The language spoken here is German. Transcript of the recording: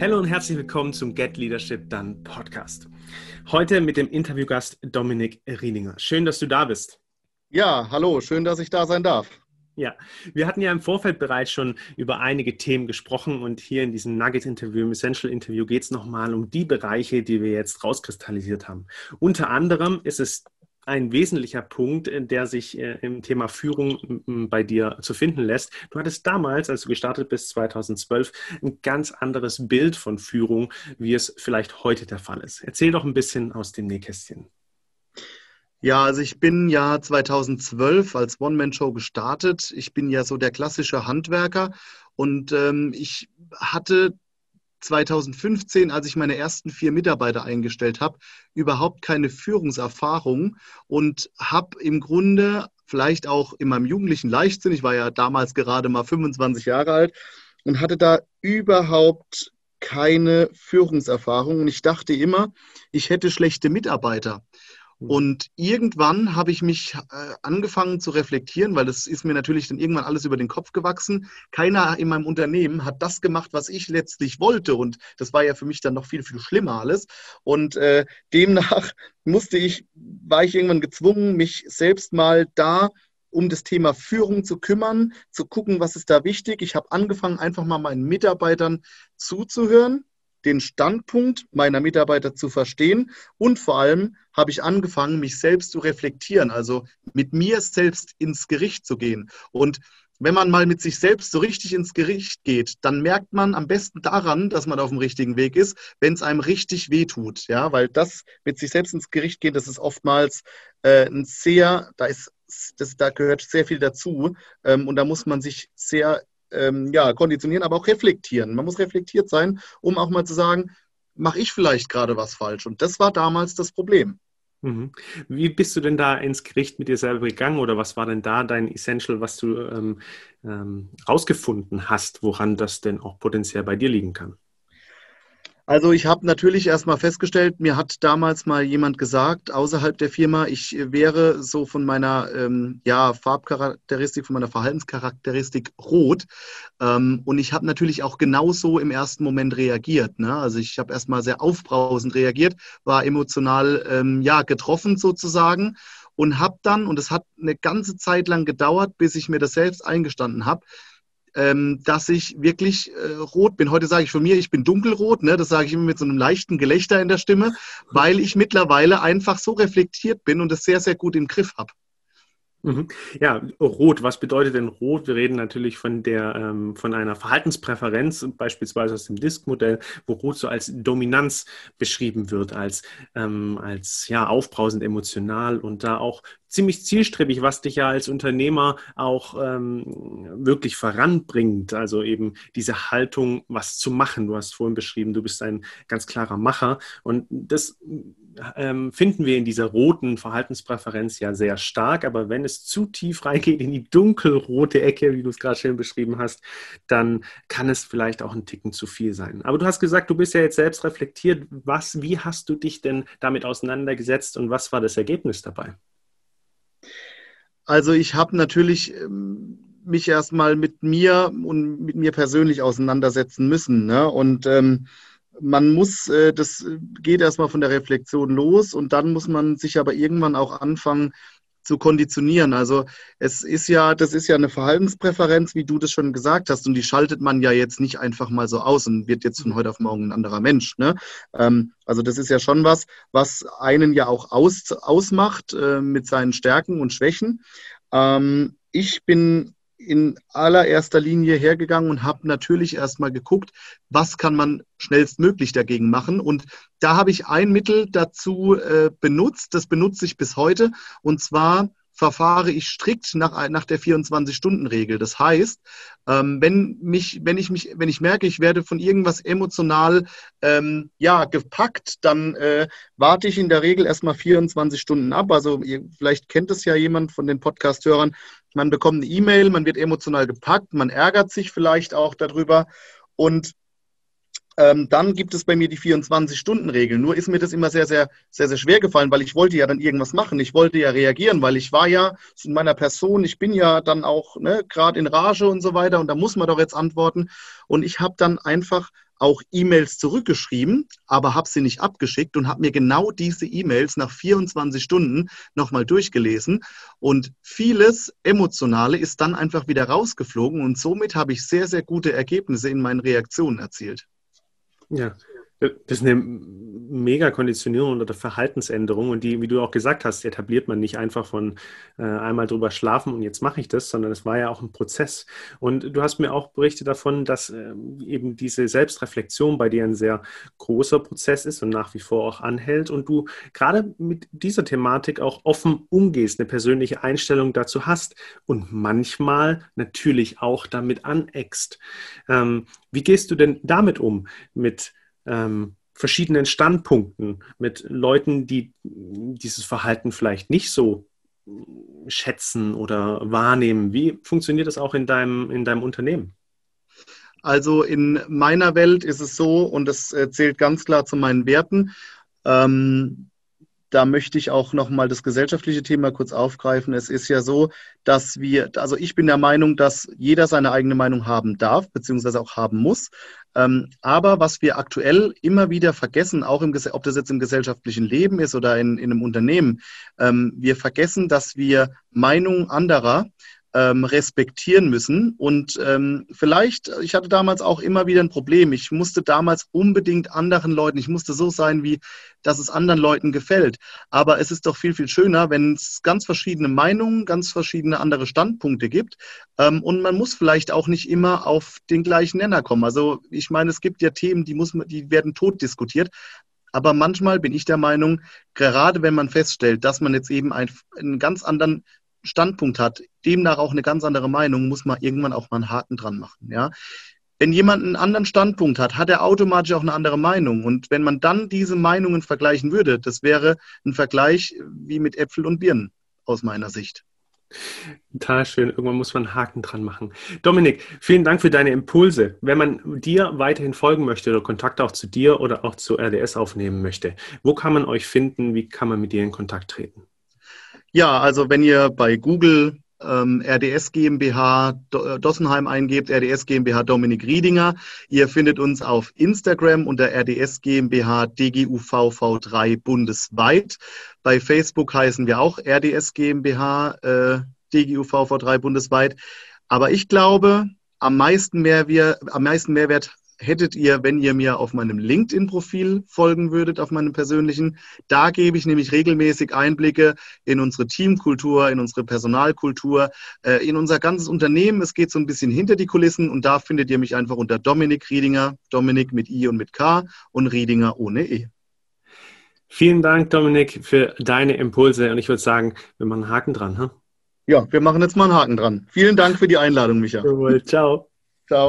Hallo und herzlich willkommen zum Get Leadership Done Podcast. Heute mit dem Interviewgast Dominik Rieninger. Schön, dass du da bist. Ja, hallo, schön, dass ich da sein darf. Ja, wir hatten ja im Vorfeld bereits schon über einige Themen gesprochen und hier in diesem Nugget-Interview, im Essential-Interview geht es nochmal um die Bereiche, die wir jetzt rauskristallisiert haben. Unter anderem ist es ein wesentlicher Punkt, äh, der sich äh, im Thema Führung bei dir zu finden lässt. Du hattest damals, als du gestartet bist, 2012, ein ganz anderes Bild von Führung, wie es vielleicht heute der Fall ist. Erzähl doch ein bisschen aus dem Nähkästchen. Ja, also ich bin ja 2012 als One-Man-Show gestartet. Ich bin ja so der klassische Handwerker und ähm, ich hatte 2015, als ich meine ersten vier Mitarbeiter eingestellt habe, überhaupt keine Führungserfahrung und habe im Grunde vielleicht auch in meinem jugendlichen Leichtsinn, ich war ja damals gerade mal 25 Jahre alt und hatte da überhaupt keine Führungserfahrung und ich dachte immer, ich hätte schlechte Mitarbeiter. Hm. Und irgendwann habe ich mich äh, angefangen zu reflektieren, weil das ist mir natürlich dann irgendwann alles über den Kopf gewachsen. Keiner in meinem Unternehmen hat das gemacht, was ich letztlich wollte. Und das war ja für mich dann noch viel, viel schlimmer alles. Und äh, demnach musste ich, war ich irgendwann gezwungen, mich selbst mal da um das Thema Führung zu kümmern, zu gucken, was ist da wichtig. Ich habe angefangen, einfach mal meinen Mitarbeitern zuzuhören den Standpunkt meiner Mitarbeiter zu verstehen und vor allem habe ich angefangen, mich selbst zu reflektieren, also mit mir selbst ins Gericht zu gehen. Und wenn man mal mit sich selbst so richtig ins Gericht geht, dann merkt man am besten daran, dass man auf dem richtigen Weg ist, wenn es einem richtig wehtut. Ja, weil das mit sich selbst ins Gericht gehen, das ist oftmals äh, ein sehr, da ist das, da gehört sehr viel dazu ähm, und da muss man sich sehr ähm, ja, konditionieren, aber auch reflektieren. Man muss reflektiert sein, um auch mal zu sagen, mache ich vielleicht gerade was falsch? Und das war damals das Problem. Mhm. Wie bist du denn da ins Gericht mit dir selber gegangen oder was war denn da dein Essential, was du ähm, ähm, rausgefunden hast, woran das denn auch potenziell bei dir liegen kann? Also ich habe natürlich erstmal festgestellt, mir hat damals mal jemand gesagt, außerhalb der Firma, ich wäre so von meiner ähm, ja, Farbcharakteristik, von meiner Verhaltenscharakteristik rot. Ähm, und ich habe natürlich auch genauso im ersten Moment reagiert. Ne? Also ich habe erstmal sehr aufbrausend reagiert, war emotional ähm, ja, getroffen sozusagen und habe dann, und es hat eine ganze Zeit lang gedauert, bis ich mir das selbst eingestanden habe, ähm, dass ich wirklich äh, rot bin. Heute sage ich von mir, ich bin dunkelrot, ne? das sage ich immer mit so einem leichten Gelächter in der Stimme, weil ich mittlerweile einfach so reflektiert bin und es sehr, sehr gut im Griff habe. Mhm. Ja, rot. Was bedeutet denn rot? Wir reden natürlich von der ähm, von einer Verhaltenspräferenz, beispielsweise aus dem Disk-Modell, wo rot so als Dominanz beschrieben wird, als, ähm, als ja, aufbrausend emotional und da auch ziemlich zielstrebig, was dich ja als Unternehmer auch ähm, wirklich voranbringt. Also eben diese Haltung, was zu machen. Du hast vorhin beschrieben, du bist ein ganz klarer Macher. Und das ähm, finden wir in dieser roten Verhaltenspräferenz ja sehr stark. Aber wenn es zu tief reingeht in die dunkelrote Ecke, wie du es gerade schön beschrieben hast, dann kann es vielleicht auch ein Ticken zu viel sein. Aber du hast gesagt, du bist ja jetzt selbst reflektiert. Was, wie hast du dich denn damit auseinandergesetzt und was war das Ergebnis dabei? Also ich habe natürlich ähm, mich erstmal mit mir und mit mir persönlich auseinandersetzen müssen. Ne? Und ähm, man muss, äh, das geht erstmal von der Reflexion los und dann muss man sich aber irgendwann auch anfangen zu konditionieren. Also es ist ja, das ist ja eine Verhaltenspräferenz, wie du das schon gesagt hast, und die schaltet man ja jetzt nicht einfach mal so aus und wird jetzt von heute auf morgen ein anderer Mensch. Ne? Ähm, also das ist ja schon was, was einen ja auch aus, ausmacht äh, mit seinen Stärken und Schwächen. Ähm, ich bin in allererster Linie hergegangen und habe natürlich erstmal geguckt, was kann man schnellstmöglich dagegen machen. Und da habe ich ein Mittel dazu äh, benutzt, das benutze ich bis heute, und zwar verfahre ich strikt nach, nach der 24-Stunden-Regel. Das heißt, ähm, wenn, mich, wenn, ich mich, wenn ich merke, ich werde von irgendwas emotional ähm, ja, gepackt, dann äh, warte ich in der Regel erstmal 24 Stunden ab. Also ihr, vielleicht kennt es ja jemand von den Podcast-Hörern. Man bekommt eine E-Mail, man wird emotional gepackt, man ärgert sich vielleicht auch darüber. Und ähm, dann gibt es bei mir die 24-Stunden-Regel. Nur ist mir das immer sehr, sehr, sehr, sehr schwer gefallen, weil ich wollte ja dann irgendwas machen. Ich wollte ja reagieren, weil ich war ja in meiner Person, ich bin ja dann auch ne, gerade in Rage und so weiter und da muss man doch jetzt antworten. Und ich habe dann einfach auch E-Mails zurückgeschrieben, aber habe sie nicht abgeschickt und habe mir genau diese E-Mails nach 24 Stunden nochmal durchgelesen. Und vieles Emotionale ist dann einfach wieder rausgeflogen und somit habe ich sehr, sehr gute Ergebnisse in meinen Reaktionen erzielt. Ja, das ist eine mega Konditionierung oder Verhaltensänderung und die, wie du auch gesagt hast, etabliert man nicht einfach von äh, einmal drüber schlafen und jetzt mache ich das, sondern es war ja auch ein Prozess. Und du hast mir auch berichtet davon, dass äh, eben diese Selbstreflexion bei dir ein sehr großer Prozess ist und nach wie vor auch anhält und du gerade mit dieser Thematik auch offen umgehst, eine persönliche Einstellung dazu hast und manchmal natürlich auch damit aneckst. Ähm, wie gehst du denn damit um? Mit ähm, verschiedenen Standpunkten, mit Leuten, die dieses Verhalten vielleicht nicht so schätzen oder wahrnehmen. Wie funktioniert das auch in deinem, in deinem Unternehmen? Also in meiner Welt ist es so, und das zählt ganz klar zu meinen Werten, ähm, da möchte ich auch nochmal das gesellschaftliche Thema kurz aufgreifen. Es ist ja so, dass wir, also ich bin der Meinung, dass jeder seine eigene Meinung haben darf, beziehungsweise auch haben muss. Ähm, aber was wir aktuell immer wieder vergessen, auch im, ob das jetzt im gesellschaftlichen Leben ist oder in, in einem Unternehmen, ähm, wir vergessen, dass wir Meinungen anderer ähm, respektieren müssen. Und ähm, vielleicht, ich hatte damals auch immer wieder ein Problem. Ich musste damals unbedingt anderen Leuten, ich musste so sein, wie dass es anderen Leuten gefällt. Aber es ist doch viel, viel schöner, wenn es ganz verschiedene Meinungen, ganz verschiedene andere Standpunkte gibt. Ähm, und man muss vielleicht auch nicht immer auf den gleichen Nenner kommen. Also ich meine, es gibt ja Themen, die, muss die werden tot diskutiert. Aber manchmal bin ich der Meinung, gerade wenn man feststellt, dass man jetzt eben einen ganz anderen Standpunkt hat, demnach auch eine ganz andere Meinung, muss man irgendwann auch mal einen Haken dran machen. Ja? Wenn jemand einen anderen Standpunkt hat, hat er automatisch auch eine andere Meinung. Und wenn man dann diese Meinungen vergleichen würde, das wäre ein Vergleich wie mit Äpfel und Birnen aus meiner Sicht. Total schön. Irgendwann muss man einen Haken dran machen. Dominik, vielen Dank für deine Impulse. Wenn man dir weiterhin folgen möchte oder Kontakt auch zu dir oder auch zu RDS aufnehmen möchte, wo kann man euch finden? Wie kann man mit dir in Kontakt treten? Ja, also wenn ihr bei Google ähm, RDS GmbH äh, Dossenheim eingebt, RDS GmbH Dominik Riedinger. Ihr findet uns auf Instagram unter RDS GmbH DGUVV3 bundesweit. Bei Facebook heißen wir auch RDS GmbH äh, DGUVV3 bundesweit. Aber ich glaube, am meisten, Mehrwert, am meisten Mehrwert hättet ihr, wenn ihr mir auf meinem LinkedIn-Profil folgen würdet, auf meinem persönlichen. Da gebe ich nämlich regelmäßig Einblicke in unsere Teamkultur, in unsere Personalkultur, äh, in unser ganzes Unternehmen. Es geht so ein bisschen hinter die Kulissen und da findet ihr mich einfach unter Dominik Riedinger, Dominik mit I und mit K und Riedinger ohne E. Vielen Dank, Dominik, für deine Impulse und ich würde sagen, wir machen einen Haken dran. Huh? Ja, wir machen jetzt mal einen Haken dran. Vielen Dank für die Einladung, Micha. Jawohl, ciao. Ciao.